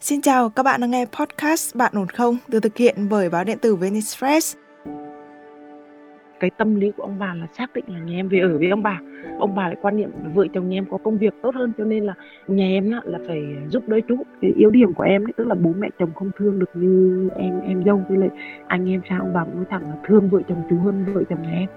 Xin chào, các bạn đang nghe podcast Bạn ổn không được thực hiện bởi báo điện tử Venice Fresh. Cái tâm lý của ông bà là xác định là nhà em về ở với ông bà. Ông bà lại quan niệm vợ chồng nhà em có công việc tốt hơn cho nên là nhà em là phải giúp đỡ chú. Cái yếu điểm của em ấy, tức là bố mẹ chồng không thương được như em em dâu với lại anh em sao ông bà nói thẳng là thương vợ chồng chú hơn vợ chồng nhà em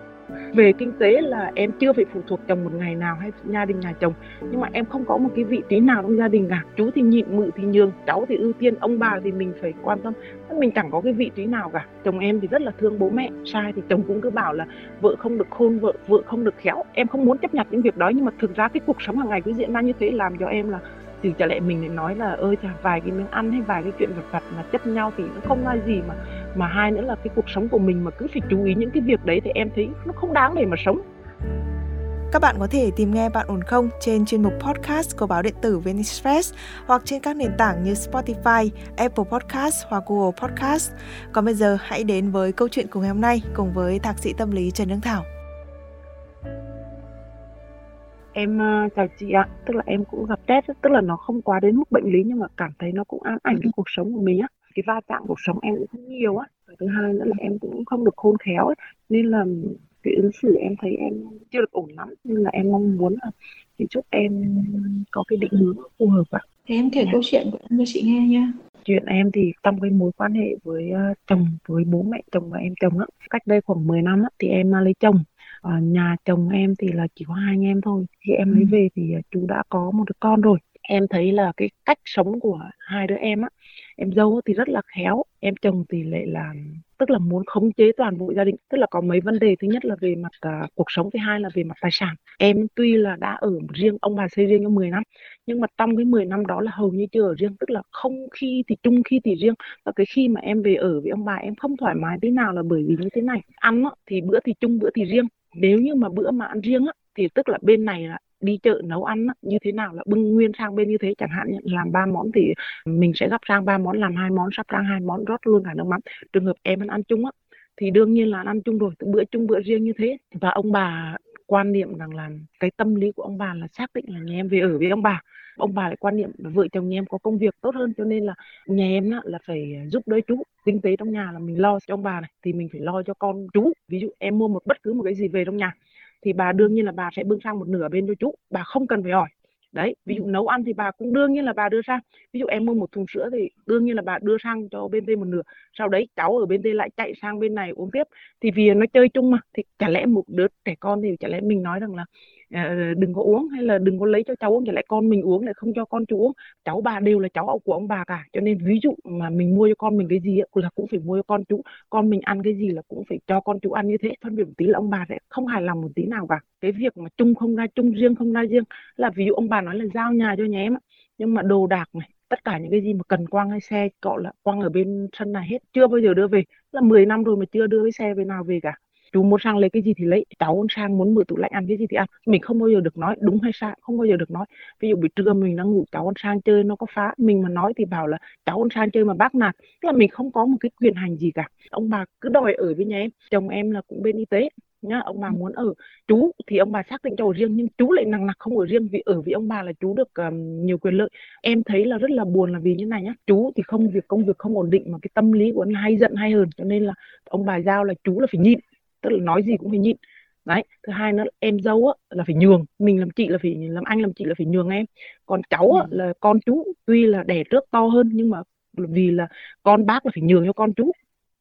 về kinh tế là em chưa phải phụ thuộc chồng một ngày nào hay gia đình nhà chồng. Nhưng mà em không có một cái vị trí nào trong gia đình cả. Chú thì nhịn mự thì nhường, cháu thì ưu tiên, ông bà thì mình phải quan tâm. Mình chẳng có cái vị trí nào cả. Chồng em thì rất là thương bố mẹ, sai thì chồng cũng cứ bảo là vợ không được khôn, vợ vợ không được khéo. Em không muốn chấp nhận những việc đó, nhưng mà thực ra cái cuộc sống hàng ngày cứ diễn ra như thế làm cho em là thì chả lẽ mình lại nói là, ơi chà, vài cái miếng ăn hay vài cái chuyện vật vặt mà chấp nhau thì nó không là gì mà mà hai nữa là cái cuộc sống của mình mà cứ phải chú ý những cái việc đấy thì em thấy nó không đáng để mà sống các bạn có thể tìm nghe Bạn ổn không trên chuyên mục podcast của báo điện tử Venice Express hoặc trên các nền tảng như Spotify, Apple Podcast hoặc Google Podcast. Còn bây giờ hãy đến với câu chuyện của ngày hôm nay cùng với thạc sĩ tâm lý Trần Đăng Thảo. Em uh, chào chị ạ, tức là em cũng gặp test, tức là nó không quá đến mức bệnh lý nhưng mà cảm thấy nó cũng ám ảnh cái cuộc sống của mình á. Cái va chạm cuộc sống em cũng không nhiều á. Và thứ hai nữa là em cũng không được khôn khéo ấy. Nên là cái ứng xử em thấy em chưa được ổn lắm nên là em mong muốn là thì chúc em có cái định hướng phù hợp ạ. Thế em kể yeah. câu chuyện của em cho chị nghe nha. Chuyện em thì trong cái mối quan hệ với uh, chồng, với bố mẹ chồng và em chồng á, cách đây khoảng 10 năm á, thì em uh, lấy chồng ở nhà chồng em thì là chỉ có hai anh em thôi khi em lấy ừ. về thì chú đã có một đứa con rồi em thấy là cái cách sống của hai đứa em á em dâu thì rất là khéo em chồng thì lại là tức là muốn khống chế toàn bộ gia đình. Tức là có mấy vấn đề thứ nhất là về mặt uh, cuộc sống thứ hai là về mặt tài sản. Em tuy là đã ở riêng ông bà xây riêng trong 10 năm nhưng mà trong cái 10 năm đó là hầu như chưa ở riêng. Tức là không khi thì chung khi thì riêng. Và cái khi mà em về ở với ông bà em không thoải mái tí nào là bởi vì như thế này. Ăn á, thì bữa thì chung bữa thì riêng. Nếu như mà bữa mà ăn riêng á, thì tức là bên này là đi chợ nấu ăn như thế nào là bưng nguyên sang bên như thế? Chẳng hạn làm ba món thì mình sẽ gấp sang ba món, làm hai món, sắp sang hai món, rót luôn cả nước mắm. Trường hợp em ăn ăn chung á, thì đương nhiên là ăn chung rồi bữa chung bữa riêng như thế. Và ông bà quan niệm rằng là cái tâm lý của ông bà là xác định là nhà em về ở với ông bà. Ông bà lại quan niệm là vợ chồng nhà em có công việc tốt hơn, cho nên là nhà em là phải giúp đỡ chú. Kinh tế trong nhà là mình lo cho ông bà này, thì mình phải lo cho con chú. Ví dụ em mua một bất cứ một cái gì về trong nhà thì bà đương nhiên là bà sẽ bưng sang một nửa bên cho chú bà không cần phải hỏi. Đấy ví dụ nấu ăn thì bà cũng đương nhiên là bà đưa sang. Ví dụ em mua một thùng sữa thì đương nhiên là bà đưa sang cho bên tây một nửa. Sau đấy cháu ở bên tây lại chạy sang bên này uống tiếp. Thì vì nó chơi chung mà thì chả lẽ một đứa trẻ con thì chả lẽ mình nói rằng là À, đừng có uống hay là đừng có lấy cho cháu uống thì lại con mình uống lại không cho con chú uống. Cháu bà đều là cháu của ông bà cả. Cho nên ví dụ mà mình mua cho con mình cái gì là cũng phải mua cho con chú. Con mình ăn cái gì là cũng phải cho con chú ăn như thế. Phân biệt một tí là ông bà sẽ không hài lòng một tí nào cả. Cái việc mà chung không ra chung, riêng không ra riêng là ví dụ ông bà nói là giao nhà cho nhà em nhưng mà đồ đạc này, tất cả những cái gì mà cần quăng hay xe, cọ là quăng ở bên sân này hết, chưa bao giờ đưa về. Là 10 năm rồi mà chưa đưa cái xe về nào về cả chú muốn sang lấy cái gì thì lấy cháu sang muốn mở tủ lạnh ăn cái gì thì ăn. Mình không bao giờ được nói đúng hay sai không bao giờ được nói. Ví dụ buổi trưa mình đang ngủ cháu sang chơi nó có phá. Mình mà nói thì bảo là cháu sang chơi mà bác nạt. Tức là mình không có một cái quyền hành gì cả. Ông bà cứ đòi ở với nhà em. Chồng em là cũng bên y tế nhá. Ông bà ừ. muốn ở. Chú thì ông bà xác định cho ở riêng nhưng chú lại nặng nặc không ở riêng vì ở với ông bà là chú được um, nhiều quyền lợi. Em thấy là rất là buồn là vì như này nhá. Chú thì không việc công việc không ổn định mà cái tâm lý của anh hay giận hay hờn. Cho nên là ông bà giao là chú là phải nhịn tức là nói gì cũng phải nhịn. Đấy thứ hai nữa em dâu á, là phải nhường mình làm chị là phải làm anh làm chị là phải nhường em. Còn cháu á, ừ. là con chú tuy là đẻ trước to hơn nhưng mà vì là con bác là phải nhường cho con chú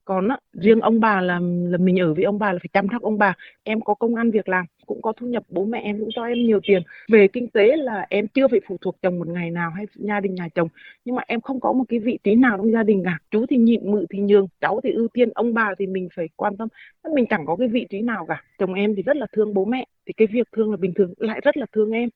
còn á, riêng ông bà là là mình ở với ông bà là phải chăm sóc ông bà. Em có công ăn việc làm cũng có thu nhập bố mẹ em cũng cho em nhiều tiền. Về kinh tế là em chưa phải phụ thuộc chồng một ngày nào hay gia đình nhà chồng. Nhưng mà em không có một cái vị trí nào trong gia đình cả. Chú thì nhịn mự thì nhường cháu thì ưu tiên ông bà thì mình phải quan tâm. Mình chẳng có cái vị trí nào cả. Chồng em thì rất là thương bố mẹ thì cái việc thương là bình thường lại rất là thương em.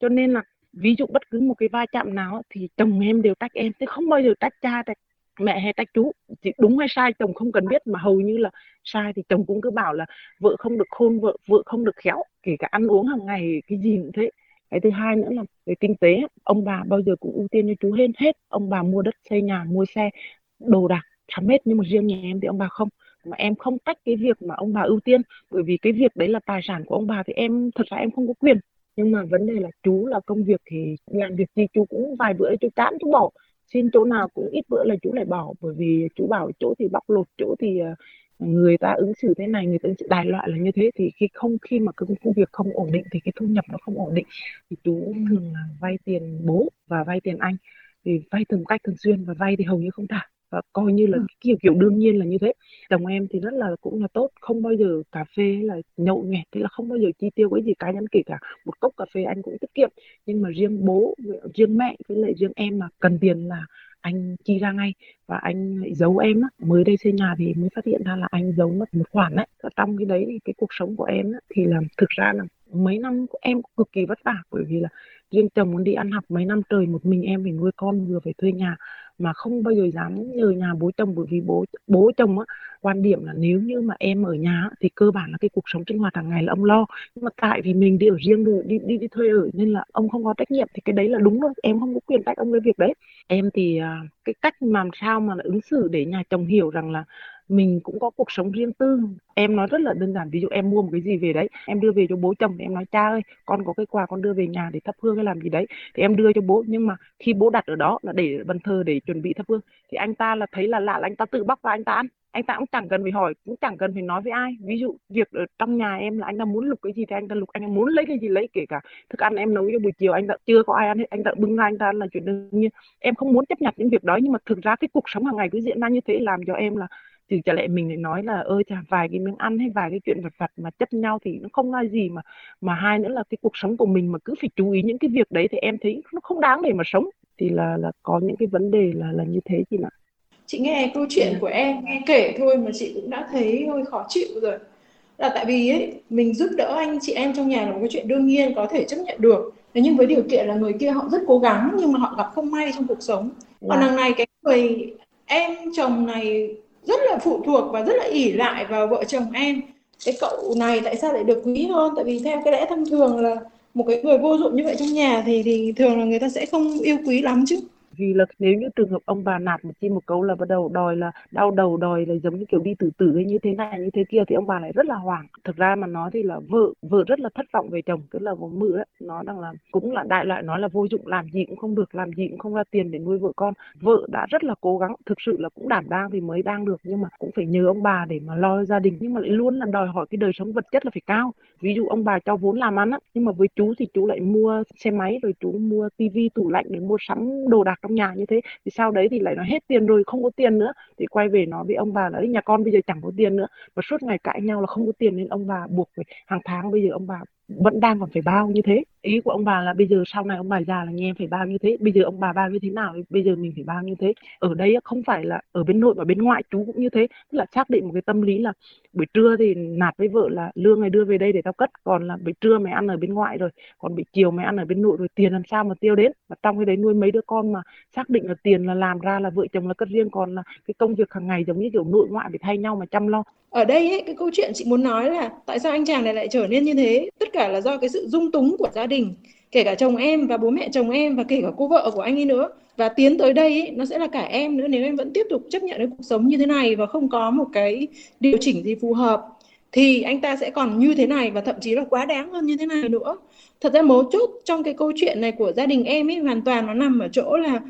Cho nên là ví dụ bất cứ một cái va chạm nào thì chồng em đều trách em. Thế không bao giờ trách cha trách mẹ hay trách chú chỉ đúng hay sai chồng không cần biết, mà hầu như là sai thì chồng cũng cứ bảo là vợ không được khôn, vợ vợ không được khéo, kể cả ăn uống hàng ngày, cái gì cũng thế. Cái thứ hai nữa là về kinh tế, ông bà bao giờ cũng ưu tiên cho chú hết hết. Ông bà mua đất, xây nhà, mua xe, đồ đạc sắm hết. Nhưng mà riêng nhà em thì ông bà không. Mà em không tách cái việc mà ông bà ưu tiên, bởi vì cái việc đấy là tài sản của ông bà thì em, thật ra em không có quyền. Nhưng mà vấn đề là chú là công việc thì làm việc gì chú cũng vài bữa chú chán, chú bỏ xin chỗ nào cũng ít bữa là chú lại bỏ bởi vì chú bảo chỗ thì bóc lột, chỗ thì ờ, người ta ứng xử thế này, người ta ứng xử đại loại là như thế, thì khi không, khi mà cái công việc không ổn định thì cái thu nhập nó không ổn định, thì chú thường là vay tiền bố và vay tiền anh. Thì vay từng cách thường xuyên và vay thì hầu như không trả và coi như là kiểu kiểu đương nhiên là như thế. Chồng em thì rất là cũng là tốt không bao giờ cà phê hay là nhậu nhẹt thế là không bao giờ chi tiêu cái gì cá nhân kể cả một cốc cà phê anh cũng tiết kiệm. Nhưng mà riêng bố riêng mẹ với lại riêng em mà cần tiền là anh chi ra ngay và anh lại giấu em á. Mới đây xây nhà thì mới phát hiện ra là anh giấu mất một khoản đấy trong cái đấy thì cái cuộc sống của em á, thì là thực ra là mấy năm em cực kỳ vất vả bởi vì là riêng chồng muốn đi ăn học mấy năm trời, một mình em phải nuôi con vừa phải thuê nhà, mà không bao giờ dám nhờ nhà bố chồng, bởi vì bố bố chồng á, quan điểm là nếu như mà em ở nhà thì cơ bản là cái cuộc sống sinh hoạt hàng ngày là ông lo. Nhưng mà tại vì mình đi ở riêng rồi, đi đi đi thuê ở, nên là ông không có trách nhiệm, thì cái đấy là đúng rồi em không có quyền trách ông cái việc đấy. Em thì à, cái cách làm sao mà ứng xử để nhà chồng hiểu rằng là mình cũng có cuộc sống riêng tư. Em nói rất là đơn giản, ví dụ em mua một cái gì về đấy, em đưa về cho bố chồng thì em nói, cha ơi, con có cái quà con đưa về nhà để thắp hương hay làm gì đấy. Thì em đưa cho bố, nhưng mà khi bố đặt ở đó là để bàn thờ để chuẩn bị thắp hương, thì anh ta là thấy là lạ là anh ta tự bóc và anh ta ăn. Anh ta cũng chẳng cần phải hỏi, cũng chẳng cần phải nói với ai. Ví dụ việc ở trong nhà em là anh ta muốn lục cái gì thì anh ta lục, anh ta muốn lấy cái gì lấy, kể cả thức ăn em nấu cho buổi chiều anh ta chưa có ai ăn hết, anh ta bưng ra anh ta là chuyện đương nhiên. Em không muốn chấp nhận những việc đó, nhưng mà thực ra cái cuộc sống hàng ngày cứ diễn ra như thế làm cho em là thì chả lẽ mình lại nói là ơi chà vài cái miếng ăn hay vài cái chuyện vật vặt mà chấp nhau thì nó không là gì mà mà hai nữa là cái cuộc sống của mình mà cứ phải chú ý những cái việc đấy thì em thấy nó không đáng để mà sống. Thì là là có những cái vấn đề là là như thế chị ạ. Chị nghe câu chuyện của em nghe kể thôi mà chị cũng đã thấy hơi khó chịu rồi. Là tại vì ấy mình giúp đỡ anh chị em trong nhà là một cái chuyện đương nhiên có thể chấp nhận được. Thế nhưng với điều kiện là người kia họ rất cố gắng nhưng mà họ gặp không may trong cuộc sống. Còn đằng này cái người em chồng này rất là phụ thuộc và rất là ỉ lại vào vợ chồng em. Cái cậu này tại sao lại được quý hơn? Tại vì theo cái lẽ thông thường là một cái người vô dụng như vậy trong nhà thì thì thường là người ta sẽ không yêu quý lắm chứ vì là nếu như trường hợp ông bà nạt một chim một câu là bắt đầu đòi là đau đầu, đòi là giống như kiểu đi tử tử hay như thế này, như thế kia thì ông bà lại rất là hoảng. Thực ra mà nói thì là vợ vợ rất là thất vọng về chồng, tức là vợ mự ấy nó đang là, cũng là đại loại nói là vô dụng, làm gì cũng không được, làm gì cũng không ra tiền để nuôi vợ con. Vợ đã rất là cố gắng, thực sự là cũng đảm đang thì mới đang được, nhưng mà cũng phải nhờ ông bà để mà lo gia đình. Nhưng mà lại luôn là đòi hỏi cái đời sống vật chất là phải cao. Ví dụ ông bà cho vốn làm ăn á, nhưng mà với chú thì chú lại mua xe máy, rồi chú mua tivi tủ lạnh để mua sắm đồ đạc trong nhà như thế, thì sau đấy thì lại nói hết tiền rồi, không có tiền nữa. Thì quay về nói với ông bà là nhà con bây giờ chẳng có tiền nữa và suốt ngày cãi nhau là không có tiền nên ông bà buộc phải hàng tháng bây giờ ông bà vẫn đang còn phải bao như thế. Ý của ông bà là bây giờ sau này ông bà già là nghe phải bao như thế. Bây giờ ông bà bao như thế nào bây giờ mình phải bao như thế. Ở đây không phải là ở bên nội và bên ngoại chú cũng như thế. Tức là xác định một cái tâm lý là buổi trưa thì nạt với vợ là lương này đưa về đây để tao cất. Còn là buổi trưa mày ăn ở bên ngoại rồi, còn buổi chiều mày ăn ở bên nội rồi, tiền làm sao mà tiêu đến? Và trong cái đấy nuôi mấy đứa con mà xác định là tiền là làm ra là vợ chồng là cất riêng, còn là cái công việc hàng ngày giống như kiểu nội ngoại phải thay nhau mà chăm lo ở đây ấy, cái câu chuyện chị muốn nói là tại sao anh chàng này lại trở nên như thế? Tất cả là do cái sự dung túng của gia đình kể cả chồng em và bố mẹ chồng em và kể cả cô vợ của anh ấy nữa. Và tiến tới đây ấy, nó sẽ là cả em nữa nếu em vẫn tiếp tục chấp nhận cái cuộc sống như thế này và không có một cái điều chỉnh gì phù hợp thì anh ta sẽ còn như thế này và thậm chí là quá đáng hơn như thế này nữa. Thật ra mấu chốt trong cái câu chuyện này của gia đình em ấy hoàn toàn nó nằm ở chỗ là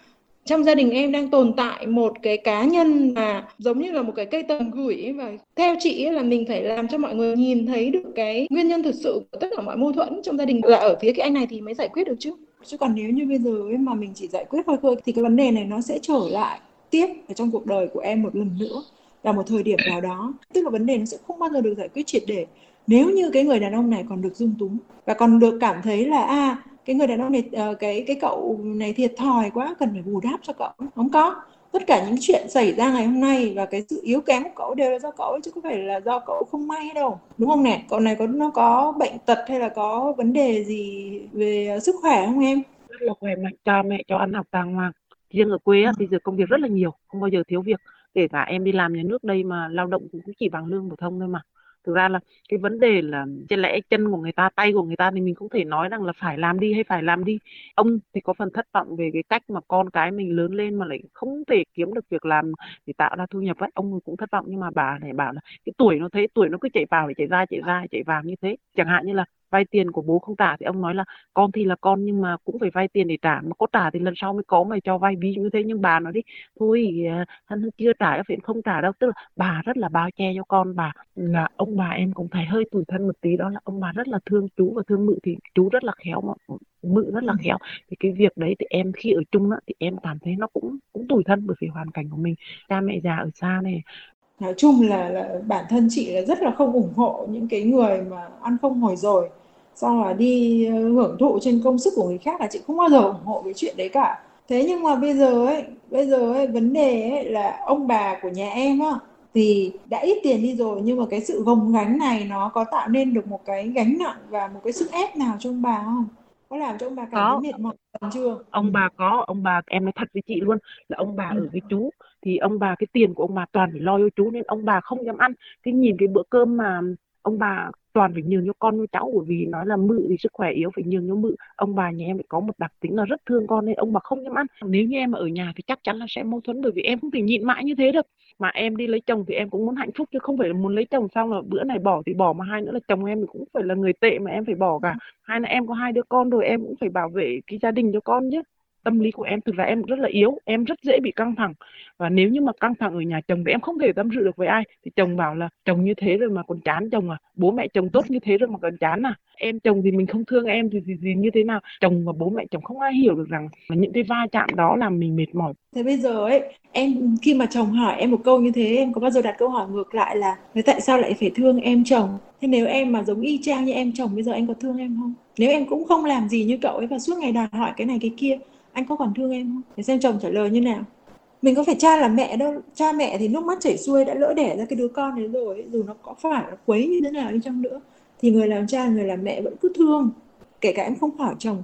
trong gia đình em đang tồn tại một cái cá nhân mà giống như là một cái cây tầm gửi và theo chị ấy là mình phải làm cho mọi người nhìn thấy được cái nguyên nhân thực sự của tất cả mọi mâu thuẫn trong gia đình. Là ở phía cái anh này thì mới giải quyết được chứ. Chứ còn nếu như bây giờ ấy mà mình chỉ giải quyết thôi thôi thì cái vấn đề này nó sẽ trở lại tiếp ở trong cuộc đời của em một lần nữa vào một thời điểm nào đó. Tức là vấn đề nó sẽ không bao giờ được giải quyết triệt để nếu như cái người đàn ông này còn được dung túng và còn được cảm thấy là a à, cái người đàn ông này ờ, cái cái cậu này thiệt thòi quá cần phải bù đắp cho cậu. Không có. Tất cả những chuyện xảy ra ngày hôm nay và cái sự yếu kém của cậu đều là do cậu ấy chứ không phải là do cậu không may đâu. Đúng không nè? Cậu này có nó có bệnh tật hay là có vấn đề gì về sức khỏe không em? Rất là khỏe mạnh. Cha mẹ cho ăn học đàng hoàng. Riêng ở quê á, giờ công việc rất là nhiều không bao giờ thiếu việc. Kể cả em đi làm nhà nước đây mà lao động cũng chỉ bằng lương phổ thông thôi mà thực ra là cái vấn đề là trên lẽ chân của người ta, tay của người ta thì mình không thể nói rằng là phải làm đi hay phải làm đi. Ông thì có phần thất vọng về cái cách mà con cái mình lớn lên mà lại không thể kiếm được việc làm để tạo ra thu nhập ấy. Ông cũng thất vọng nhưng mà bà này bảo là cái tuổi nó thế, tuổi nó cứ chạy vào chạy ra chạy ra chạy vào như thế. Chẳng hạn như là vay tiền của bố không trả thì ông nói là con thì là con nhưng mà cũng phải vay tiền để trả mà có trả thì lần sau mới có mày cho vay. Ví dụ như thế nhưng bà nói đi thôi à, hắn chưa trả phiền không trả đâu. Tức là bà rất là bao che cho con bà là ông bà em cũng thấy hơi tủi thân một tí đó là ông bà rất là thương chú và thương mự thì chú rất là khéo mà mự rất là khéo. Thì cái việc đấy thì em khi ở chung đó, thì em cảm thấy nó cũng cũng tủi thân bởi vì hoàn cảnh của mình. Cha mẹ già ở xa này nói chung là, là bản thân chị là rất là không ủng hộ những cái người mà ăn không hồi rồi. Xong là đi ờ, hưởng thụ trên công sức của người khác là chị không bao giờ ủng hộ cái chuyện đấy cả. Thế nhưng mà bây giờ ấy bây giờ ấy vấn đề ấy là ông bà của nhà em á thì đã ít tiền đi rồi nhưng mà cái sự gồng gánh này nó có tạo nên được một cái gánh nặng và một cái sức ép nào cho ông bà không? Có làm cho ông bà cảm thấy mệt mỏi chưa? Ông bà có ông bà em nói thật với chị luôn là ông bà ừ. ở với chú thì ông bà cái tiền của ông bà toàn phải lo cho chú nên ông bà không dám ăn. Cái nhìn cái bữa cơm mà ông bà toàn phải nhường cho con cho cháu bởi vì nói là mự thì sức khỏe yếu phải nhường cho mự. Ông bà nhà em phải có một đặc tính là rất thương con nên ông bà không dám ăn. Nếu như em ở nhà thì chắc chắn là sẽ mâu thuẫn bởi vì em không thể nhịn mãi như thế được. Mà em đi lấy chồng thì em cũng muốn hạnh phúc chứ không phải là muốn lấy chồng xong là bữa này bỏ thì bỏ mà hai nữa là chồng em thì cũng phải là người tệ mà em phải bỏ cả. Hai là em có hai đứa con rồi em cũng phải bảo vệ cái gia đình cho con chứ tâm lý của em thực ra em rất là yếu em rất dễ bị căng thẳng. Và nếu như mà căng thẳng ở nhà chồng thì em không thể tâm sự được với ai. Thì chồng bảo là chồng như thế rồi mà còn chán chồng à? Bố mẹ chồng tốt như thế rồi mà còn chán à? Em chồng thì mình không thương em thì, thì, thì như thế nào? Chồng và bố mẹ chồng không ai hiểu được rằng là những cái va chạm đó làm mình mệt mỏi. Thế bây giờ ấy em khi mà chồng hỏi em một câu như thế em có bao giờ đặt câu hỏi ngược lại là tại sao lại phải thương em chồng? Thế nếu em mà giống y chang như em chồng bây giờ anh có thương em không? Nếu em cũng không làm gì như cậu ấy và suốt ngày đòi hỏi cái này cái kia anh có còn thương em không? Để xem chồng trả lời như nào. Mình có phải cha là mẹ đâu. Cha mẹ thì nước mắt chảy xuôi, đã lỡ đẻ ra cái đứa con đấy rồi dù nó có phải nó quấy như thế nào đi chăng nữa. Thì người làm cha, người làm mẹ vẫn cứ thương. Kể cả em không hỏi chồng,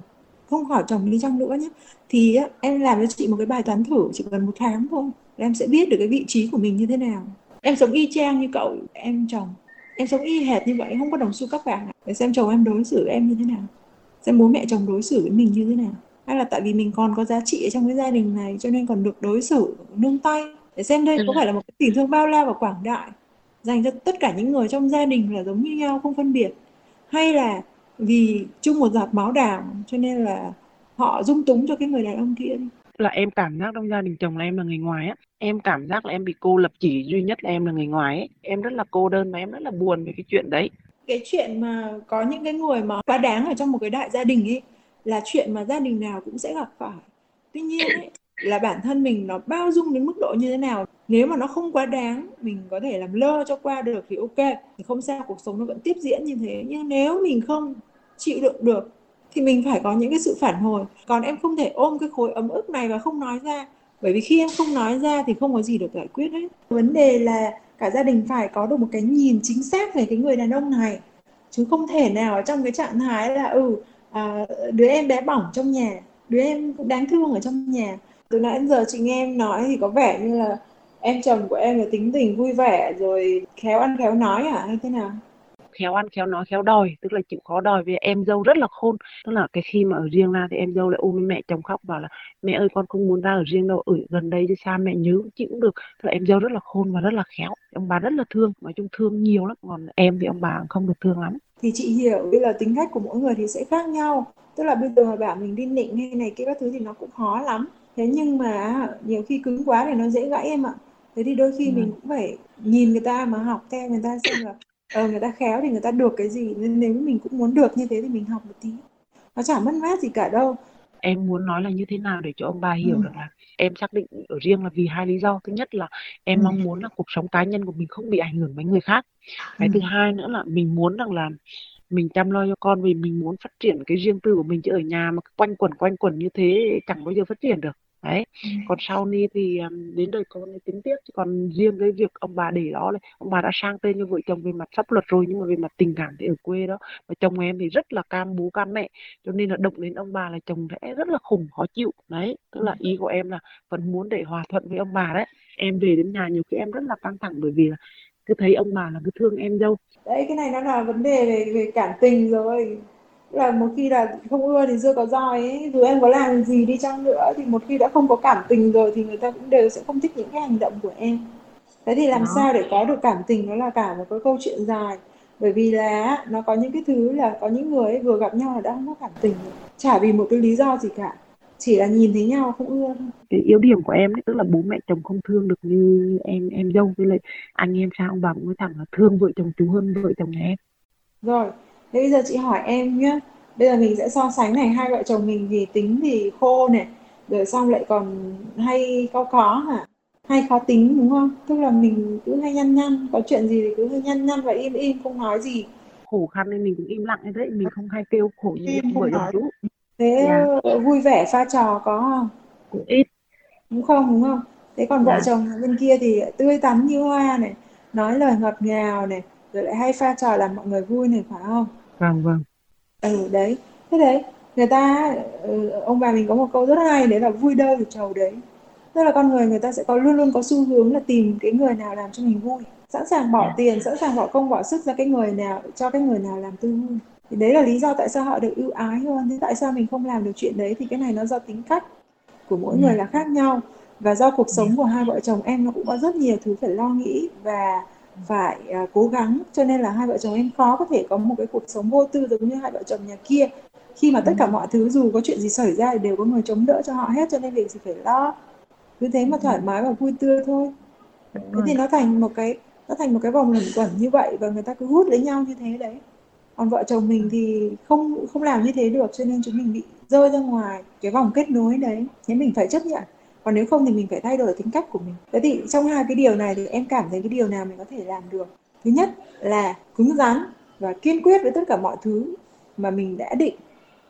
không hỏi chồng đi chăng nữa nhé thì em làm cho chị một cái bài toán thử, chỉ cần một tháng thôi em sẽ biết được cái vị trí của mình như thế nào. Em sống y chang như cậu, em chồng. Em sống y hệt như vậy, không có đồng xu các bạn để xem chồng em đối xử em như thế nào. Xem bố mẹ chồng đối xử với mình như thế nào hay là tại vì mình còn có giá trị ở trong cái gia đình này cho nên còn được đối xử nương tay. Để xem đây có phải là một cái tình thương bao la và quảng đại dành cho tất cả những người trong gia đình là giống như nhau không phân biệt. Hay là vì chung một giọt máu đào cho nên là họ dung túng cho cái người đàn ông kia là em cảm giác trong gia đình chồng là em là người ngoài á. Em cảm giác là em bị cô lập chỉ duy nhất là em là người ngoài ấy. Em rất là cô đơn và em rất là buồn về cái chuyện đấy. Cái chuyện mà có những cái người mà quá đáng ở trong một cái đại gia đình ấy là chuyện mà gia đình nào cũng sẽ gặp phải. Tuy nhiên ấy, là bản thân mình nó bao dung đến mức độ như thế nào nếu mà nó không quá đáng mình có thể làm lơ cho qua được thì ok. Thì không sao cuộc sống nó vẫn tiếp diễn như thế. Nhưng nếu mình không chịu đựng được thì mình phải có những cái sự phản hồi. Còn em không thể ôm cái khối ấm ức này và không nói ra. Bởi vì khi em không nói ra thì không có gì được giải quyết hết. Vấn đề là cả gia đình phải có được một cái nhìn chính xác về cái người đàn ông này. Chứ không thể nào ở trong cái trạng thái là ừ à, đứa em bé bỏng trong nhà. Đứa em cũng đáng thương ở trong nhà. Từ nãy đến giờ chị nghe em nói thì có vẻ như là em chồng của em là tính tình vui vẻ rồi khéo ăn khéo nói à hay thế nào? Khéo ăn khéo nói khéo đòi tức là chịu khó đòi. Vì em dâu rất là khôn. Tức là cái khi mà ở riêng ra thì em dâu lại ôm mẹ chồng khóc bảo là mẹ ơi con không muốn ra ở riêng đâu ở gần đây chứ xa mẹ nhớ chịu cũng được. Tức là em dâu rất là khôn và rất là khéo. Ông bà rất là thương nói chung thương nhiều lắm. Còn em thì ông bà không được thương lắm. Thì chị hiểu bây là tính cách của mỗi người thì sẽ khác nhau. Tức là bây giờ mà bảo mình đi nịnh hay này kia các thứ thì nó cũng khó lắm. Thế nhưng mà nhiều khi cứng quá thì nó dễ gãy em ạ. Thế thì đôi khi ừ. mình cũng phải nhìn người ta mà học theo người ta xem là ờ, người ta khéo thì người ta được cái gì nên nếu mình cũng muốn được như thế thì mình học một tí nó chả mất mát gì cả đâu em muốn nói là như thế nào để cho ông bà hiểu ừ. được là em xác định ở riêng là vì hai lý do thứ nhất là em ừ. mong muốn là cuộc sống cá nhân của mình không bị ảnh hưởng với người khác cái ừ. thứ hai nữa là mình muốn rằng là mình chăm lo cho con vì mình muốn phát triển cái riêng tư của mình chứ ở nhà mà quanh quẩn quanh quẩn như thế chẳng bao giờ phát triển được đấy. Ừ. còn sau ni thì đến đời con thì tính tiếp chứ còn riêng cái việc ông bà để đó này ông bà đã sang tên cho vợ chồng về mặt pháp luật rồi nhưng mà về mặt tình cảm thì ở quê đó. Và chồng em thì rất là cam bố cam mẹ cho nên là động đến ông bà là chồng sẽ rất là khủng khó chịu. Đấy tức là ý của em là vẫn muốn để hòa thuận với ông bà đấy. Em về đến nhà nhiều khi em rất là căng thẳng bởi vì là cứ thấy ông bà là cứ thương em dâu đấy cái này nó là vấn đề về về cảm tình rồi là một khi là không ưa thì dưa có roi ấy. Dù em có làm gì đi chăng nữa thì một khi đã không có cảm tình rồi thì người ta cũng đều sẽ không thích những cái hành động của em. Thế thì làm Đó. sao để có được cảm tình? Nó là cả một cái câu chuyện dài. Bởi vì là nó có những cái thứ là có những người ấy vừa gặp nhau là đã không có cảm tình rồi. chả vì một cái lý do gì cả. Chỉ là nhìn thấy nhau không ưa thôi. Cái yếu điểm của em ấy, tức là bố mẹ chồng không thương được như em em dâu. Với lại anh em sao ông bà cũng nói thẳng là thương vợ chồng chú hơn vợ chồng nhà em. Rồi thế bây giờ chị hỏi em nhé bây giờ mình sẽ so sánh này hai vợ chồng mình thì tính thì khô này rồi xong lại còn hay có có hả? Hay khó tính đúng không? Tức là mình cứ hay nhăn nhăn có chuyện gì thì cứ hay nhăn nhăn và im im không nói gì. Khổ khăn nên mình cũng im lặng như đấy mình không hay kêu khổ như Im không nói. chú thế Dạ. ờ, vui vẻ pha trò có không? Cũng ít. Đúng không đúng không? Thế còn vợ Dạ. chồng bên kia thì tươi tắn như hoa này nói lời ngọt ngào này rồi lại hay pha trò làm mọi người vui này phải không vâng vâng. Ừ đấy. Thế đấy người ta ừ, ông bà mình có một câu rất hay đấy là vui đâu thì trầu đấy. Tức là con người người ta sẽ có luôn luôn có xu hướng là tìm cái người nào làm cho mình vui. Sẵn sàng bỏ Dạ. tiền sẵn sàng bỏ công bỏ sức ra cái người nào cho cái người nào làm tươi vui. Thì đấy là lý do tại sao họ được ưu ái hơn. Thế tại sao mình không làm được chuyện đấy thì cái này nó do tính cách của mỗi Dạ. người là khác nhau. Và do cuộc sống của hai vợ chồng em nó cũng có rất nhiều thứ phải lo nghĩ. Và phải à, cố gắng. Cho nên là hai vợ chồng em khó có thể có một cái cuộc sống vô tư giống như hai vợ chồng nhà kia. Khi mà tất cả mọi thứ dù có chuyện gì xảy ra thì đều có người chống đỡ cho họ hết cho nên việc gì phải lo. Cứ thế mà thoải mái và vui tươi thôi. Thế thì nó thành một cái nó thành một cái vòng luẩn quẩn như vậy và người ta cứ hút lấy nhau như thế đấy. Còn vợ chồng mình thì không không làm như thế được cho nên chúng mình bị rơi ra ngoài cái vòng kết nối đấy. Thế mình phải chấp nhận còn nếu không thì mình phải thay đổi tính cách của mình. Thế thì trong hai cái điều này thì em cảm thấy cái điều nào mình có thể làm được? Thứ nhất là cứng rắn và kiên quyết với tất cả mọi thứ mà mình đã định,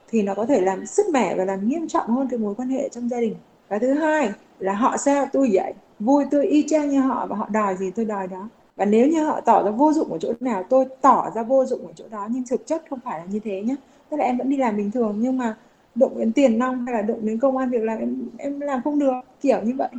thì nó có thể làm sức mẻ và làm nghiêm trọng hơn cái mối quan hệ trong gia đình. Và thứ hai là họ sao tôi vậy vui tôi y chang như họ và họ đòi gì tôi đòi đó. Và nếu như họ tỏ ra vô dụng ở chỗ nào, tôi tỏ ra vô dụng ở chỗ đó, nhưng thực chất không phải là như thế nhé tức là em vẫn đi làm bình thường nhưng mà động đến tiền nong hay là động đến công an việc làm, em em làm không được, kiểu như vậy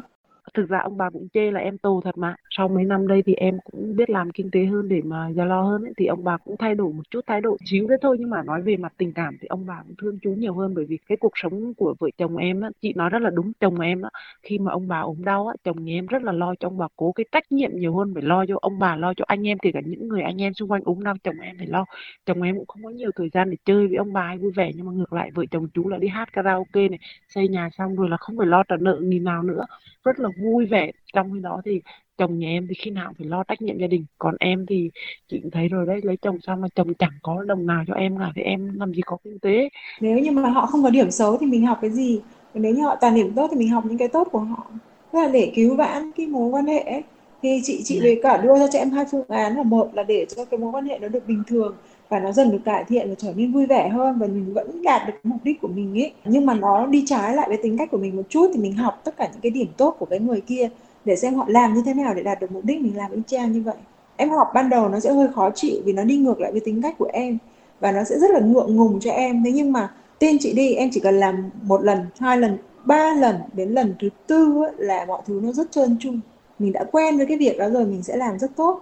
thực ra ông bà cũng chê là em tù thật mà. Sau mấy năm đây thì em cũng biết làm kinh tế hơn để mà già lo hơn ấy. thì ông bà cũng thay đổi một chút thái độ xíu đấy thôi. Nhưng mà nói về mặt tình cảm thì ông bà cũng thương chú nhiều hơn, bởi vì cái cuộc sống của vợ chồng em á, chị nói rất là đúng, chồng em á, khi mà ông bà ốm đau á, chồng nhà em rất là lo cho ông bà, cố cái trách nhiệm nhiều hơn, phải lo cho ông bà, lo cho anh em, kể cả những người anh em xung quanh ốm đau, chồng em phải lo. Chồng em cũng không có nhiều thời gian để chơi với ông bà hay vui vẻ, nhưng mà ngược lại vợ chồng chú là đi hát karaoke này, xây nhà xong rồi là không phải lo trả nợ nghìn nào nữa. Rất là vui vẻ. Trong khi đó thì chồng nhà em thì khi nào phải lo trách nhiệm gia đình. Còn em thì chị cũng thấy rồi đấy lấy chồng xong mà chồng chẳng có đồng nào cho em cả thì em làm gì có kinh tế. Nếu như mà họ không có điểm xấu thì mình học cái gì? Nếu như họ toàn điểm tốt thì mình học những cái tốt của họ. Tức là để cứu vãn cái mối quan hệ ấy. thì chị chị về cả đưa ra cho em hai phương án là một là để cho cái mối quan hệ nó được bình thường và nó dần được cải thiện và trở nên vui vẻ hơn và mình vẫn đạt được mục đích của mình ấy. Nhưng mà nó đi trái lại với tính cách của mình một chút thì mình học tất cả những cái điểm tốt của cái người kia để xem họ làm như thế nào để đạt được mục đích mình làm y chang như vậy. Em học ban đầu nó sẽ hơi khó chịu vì nó đi ngược lại với tính cách của em và nó sẽ rất là ngượng ngùng cho em. Thế nhưng mà tin chị đi em chỉ cần làm một lần hai lần ba lần đến lần thứ tư ấy, là mọi thứ nó rất trơn tru. Mình đã quen với cái việc đó rồi mình sẽ làm rất tốt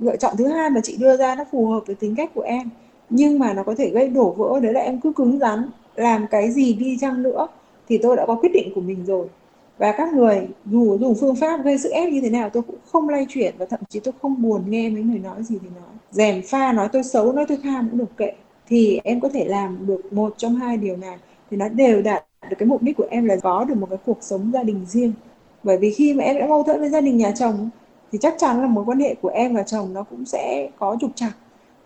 lựa chọn thứ hai mà chị đưa ra nó phù hợp với tính cách của em. Nhưng mà nó có thể gây đổ vỡ đấy là em cứ cứng rắn, làm cái gì đi chăng nữa thì tôi đã có quyết định của mình rồi. Và các người dù dùng phương pháp gây sức ép như thế nào tôi cũng không lay chuyển và thậm chí tôi không buồn nghe mấy người nói gì thì nói. Dèm pha nói tôi xấu, nói tôi tham cũng được kệ. Thì em có thể làm được một trong hai điều này. Thì nó đều đạt được cái mục đích của em là có được một cái cuộc sống gia đình riêng. Bởi vì khi mà em đã mâu thuẫn với gia đình nhà chồng thì chắc chắn là mối quan hệ của em và chồng nó cũng sẽ có trục trặc.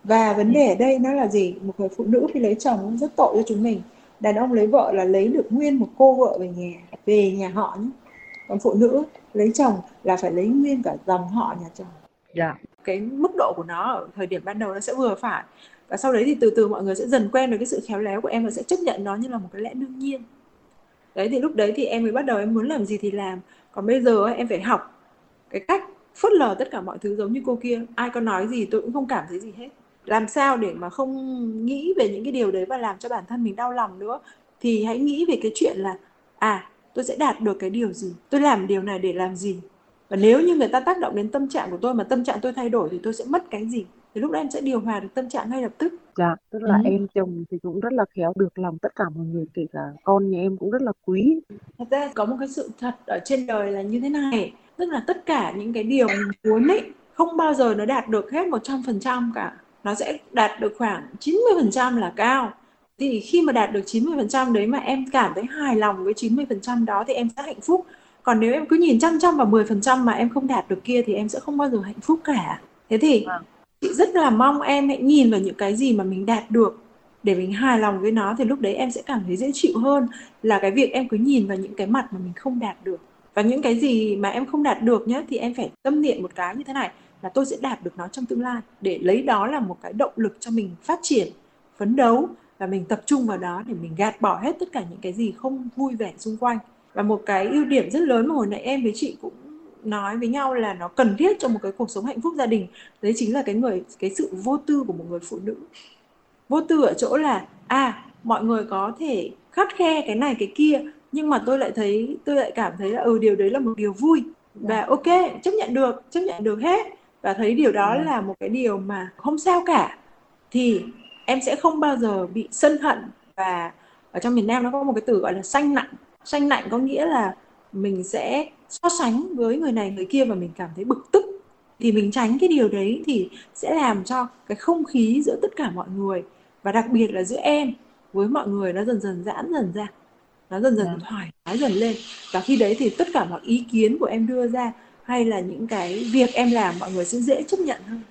Và vấn đề ở đây nó là gì? Một người phụ nữ khi lấy chồng rất tội cho chúng mình. Đàn ông lấy vợ là lấy được nguyên một cô vợ về nhà về nhà họ nhé. Còn phụ nữ lấy chồng là phải lấy nguyên cả dòng họ nhà chồng. Dạ. Cái mức độ của nó ở thời điểm ban đầu nó sẽ vừa phải. Và sau đấy thì từ từ mọi người sẽ dần quen với cái sự khéo léo của em và sẽ chấp nhận nó như là một cái lẽ đương nhiên. Đấy thì lúc đấy thì em mới bắt đầu em muốn làm gì thì làm. Còn bây giờ em phải học cái cách phớt lờ tất cả mọi thứ giống như cô kia. Ai có nói gì tôi cũng không cảm thấy gì hết. Làm sao để mà không nghĩ về những cái điều đấy và làm cho bản thân mình đau lòng nữa? Thì hãy nghĩ về cái chuyện là à tôi sẽ đạt được cái điều gì? Tôi làm điều này để làm gì? Và nếu như người ta tác động đến tâm trạng của tôi mà tâm trạng tôi thay đổi thì tôi sẽ mất cái gì? Thì lúc đó em sẽ điều hòa được tâm trạng ngay lập tức. Dạ tức là Ừ. em chồng thì cũng rất là khéo được lòng tất cả mọi người kể cả con nhà em cũng rất là quý. Thật ra có một cái sự thật ở trên đời là như thế này tức là tất cả những cái điều mình muốn ấy không bao giờ nó đạt được hết 100% cả. Nó sẽ đạt được khoảng 90% là cao. Thì khi mà đạt được 90% đấy mà em cảm thấy hài lòng với 90% đó thì em sẽ hạnh phúc. Còn nếu em cứ nhìn chăm chăm vào 10% mà em không đạt được kia thì em sẽ không bao giờ hạnh phúc cả. Thế thì vâng chị rất là mong em hãy nhìn vào những cái gì mà mình đạt được. Để mình hài lòng với nó thì lúc đấy em sẽ cảm thấy dễ chịu hơn. Là cái việc em cứ nhìn vào những cái mặt mà mình không đạt được. Và những cái gì mà em không đạt được nhé thì em phải tâm niệm một cái như thế này, là tôi sẽ đạt được nó trong tương lai. Để lấy đó là một cái động lực cho mình phát triển, phấn đấu và mình tập trung vào đó để mình gạt bỏ hết tất cả những cái gì không vui vẻ xung quanh. Và một cái ưu điểm rất lớn mà hồi nãy em với chị cũng nói với nhau là nó cần thiết cho một cái cuộc sống hạnh phúc gia đình. Đấy chính là cái người cái sự vô tư của một người phụ nữ. Vô tư ở chỗ là à mọi người có thể khắt khe cái này cái kia nhưng mà tôi lại thấy tôi lại cảm thấy là ừ điều đấy là một điều vui. Và dạ. ok chấp nhận được chấp nhận được hết. Và thấy điều đó dạ. là một cái điều mà không sao cả. Thì em sẽ không bao giờ bị sân hận. Và ở trong miền Nam nó có một cái từ gọi là sanh nặng. Sanh nặng có nghĩa là mình sẽ so sánh với người này người kia và mình cảm thấy bực tức thì mình tránh cái điều đấy thì sẽ làm cho cái không khí giữa tất cả mọi người và đặc biệt là giữa em với mọi người nó dần dần giãn dần ra nó dần dần yeah. Dạ. thoải mái dần lên và khi đấy thì tất cả mọi ý kiến của em đưa ra hay là những cái việc em làm mọi người sẽ dễ chấp nhận hơn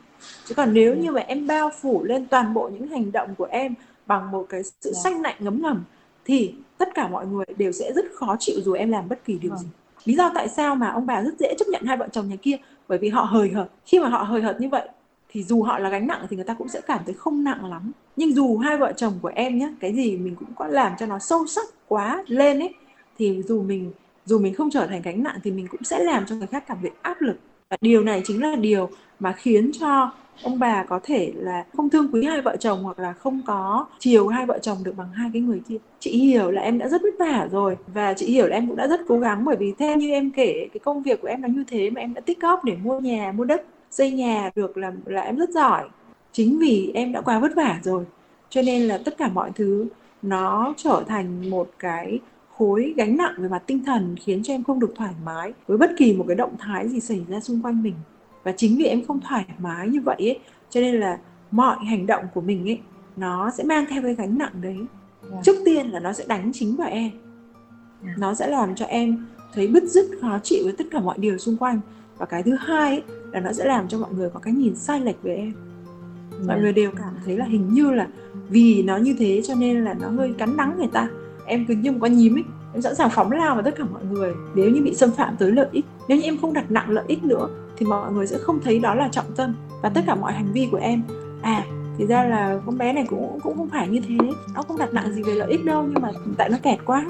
chứ còn nếu như mà em bao phủ lên toàn bộ những hành động của em bằng một cái sự yeah. xanh lạnh ngấm ngầm thì tất cả mọi người đều sẽ rất khó chịu dù em làm bất kỳ điều gì lý do tại sao mà ông bà rất dễ chấp nhận hai vợ chồng nhà kia? Bởi vì họ hời hợt. Khi mà họ hời hợt như vậy, thì dù họ là gánh nặng thì người ta cũng sẽ cảm thấy không nặng lắm. Nhưng dù hai vợ chồng của em nhé cái gì mình cũng có làm cho nó sâu sắc quá lên ấy, thì dù mình dù mình không trở thành gánh nặng thì mình cũng sẽ làm cho người khác cảm thấy áp lực. Và điều này chính là điều mà khiến cho ông bà có thể là không thương quý hai vợ chồng hoặc là không có chiều hai vợ chồng được bằng hai cái người kia. Chị hiểu là em đã rất vất vả rồi và chị hiểu là em cũng đã rất cố gắng bởi vì theo như em kể, cái công việc của em nó như thế mà em đã tích góp để mua nhà, mua đất, xây nhà được là là em rất giỏi. Chính vì em đã quá vất vả rồi, cho nên là tất cả mọi thứ nó trở thành một cái khối gánh nặng về mặt tinh thần khiến cho em không được thoải mái với bất kỳ một cái động thái gì xảy ra xung quanh mình và chính vì em không thoải mái như vậy ấy cho nên là mọi hành động của mình ấy nó sẽ mang theo cái gánh nặng đấy yeah. Dạ. trước tiên là nó sẽ đánh chính vào em yeah. Dạ. nó sẽ làm cho em thấy bứt rứt khó chịu với tất cả mọi điều xung quanh và cái thứ hai ấy, là nó sẽ làm cho mọi người có cái nhìn sai lệch về em yeah. mọi dạ. người đều cảm thấy là hình như là vì nó như thế cho nên là nó hơi cắn đắng người ta em cứ như một con nhím ấy em sẵn sàng phóng lao vào tất cả mọi người nếu như bị xâm phạm tới lợi ích nếu như em không đặt nặng lợi ích nữa thì mọi người sẽ không thấy đó là trọng tâm và tất cả mọi hành vi của em. À thì ra là con bé này cũng cũng không phải như thế. Nó không đặt nặng gì về lợi ích đâu nhưng mà tại nó kẹt quá.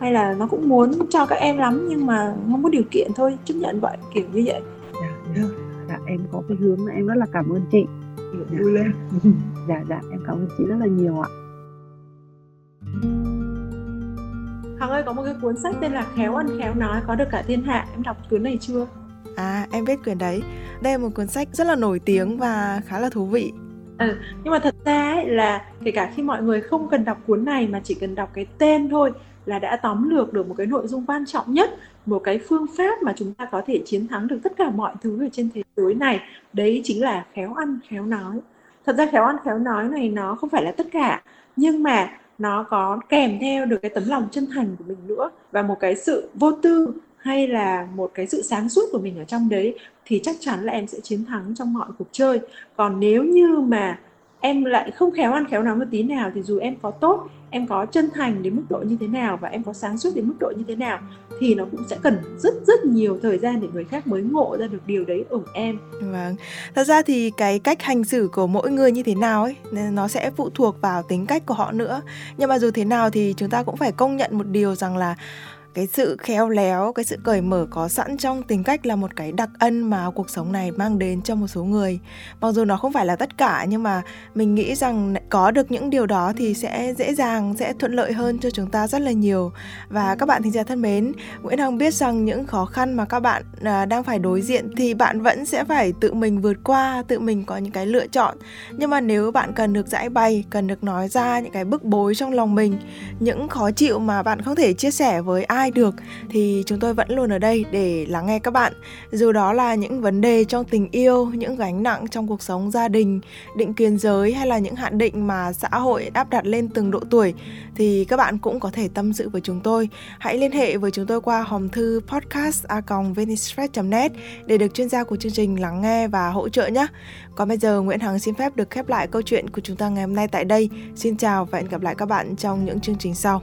Hay là nó cũng muốn cho các em lắm nhưng mà không có điều kiện thôi. Chấp nhận vậy kiểu như vậy. Dạ, dạ, dạ em có cái hướng mà em rất là cảm ơn chị. Dạ. vui lên dạ dạ em cảm ơn chị rất là nhiều ạ. Hằng ơi có một cái cuốn sách tên là Khéo ăn khéo nói có được cả thiên hạ. Em đọc cuốn này chưa À em biết quyển đấy. Đây là một cuốn sách rất là nổi tiếng và khá là thú vị. Ừ, nhưng mà thật ra ấy là kể cả khi mọi người không cần đọc cuốn này mà chỉ cần đọc cái tên thôi là đã tóm lược được một cái nội dung quan trọng nhất một cái phương pháp mà chúng ta có thể chiến thắng được tất cả mọi thứ ở trên thế giới này. Đấy chính là khéo ăn khéo nói. Thật ra khéo ăn khéo nói này nó không phải là tất cả nhưng mà nó có kèm theo được cái tấm lòng chân thành của mình nữa và một cái sự vô tư hay là một cái sự sáng suốt của mình ở trong đấy, thì chắc chắn là em sẽ chiến thắng trong mọi cuộc chơi còn nếu như mà em lại không khéo ăn khéo nói một tí nào thì dù em có tốt, em có chân thành đến mức độ như thế nào và em có sáng suốt đến mức độ như thế nào thì nó cũng sẽ cần rất rất nhiều thời gian để người khác mới ngộ ra được điều đấy ở em. Vâng. Thật ra thì cái cách hành xử của mỗi người như thế nào ấy nên nó sẽ phụ thuộc vào tính cách của họ nữa. Nhưng mà dù thế nào thì chúng ta cũng phải công nhận một điều rằng là cái sự khéo léo, cái sự cởi mở có sẵn trong tính cách là một cái đặc ân mà cuộc sống này mang đến cho một số người. Mặc dù nó không phải là tất cả, nhưng mà mình nghĩ rằng có được những điều đó thì sẽ dễ dàng, sẽ thuận lợi hơn cho chúng ta rất là nhiều. Và các bạn thính giả thân mến, nguyễn hằng biết rằng những khó khăn mà các bạn à, đang phải đối diện thì bạn vẫn sẽ phải tự mình vượt qua, tự mình có những cái lựa chọn. Nhưng mà nếu bạn cần được giải bày, cần được nói ra những cái bức bối trong lòng mình, những khó chịu mà bạn không thể chia sẻ với ai ai được thì chúng tôi vẫn luôn ở đây để lắng nghe các bạn. Dù đó là những vấn đề trong tình yêu, những gánh nặng trong cuộc sống gia đình, định kiến giới hay là những hạn định mà xã hội áp đặt lên từng độ tuổi thì các bạn cũng có thể tâm sự với chúng tôi. Hãy liên hệ với chúng tôi qua hòm thư podcast@venistress.net để được chuyên gia của chương trình lắng nghe và hỗ trợ nhé. Còn bây giờ Nguyễn Hằng xin phép được khép lại câu chuyện của chúng ta ngày hôm nay tại đây. Xin chào và hẹn gặp lại các bạn trong những chương trình sau.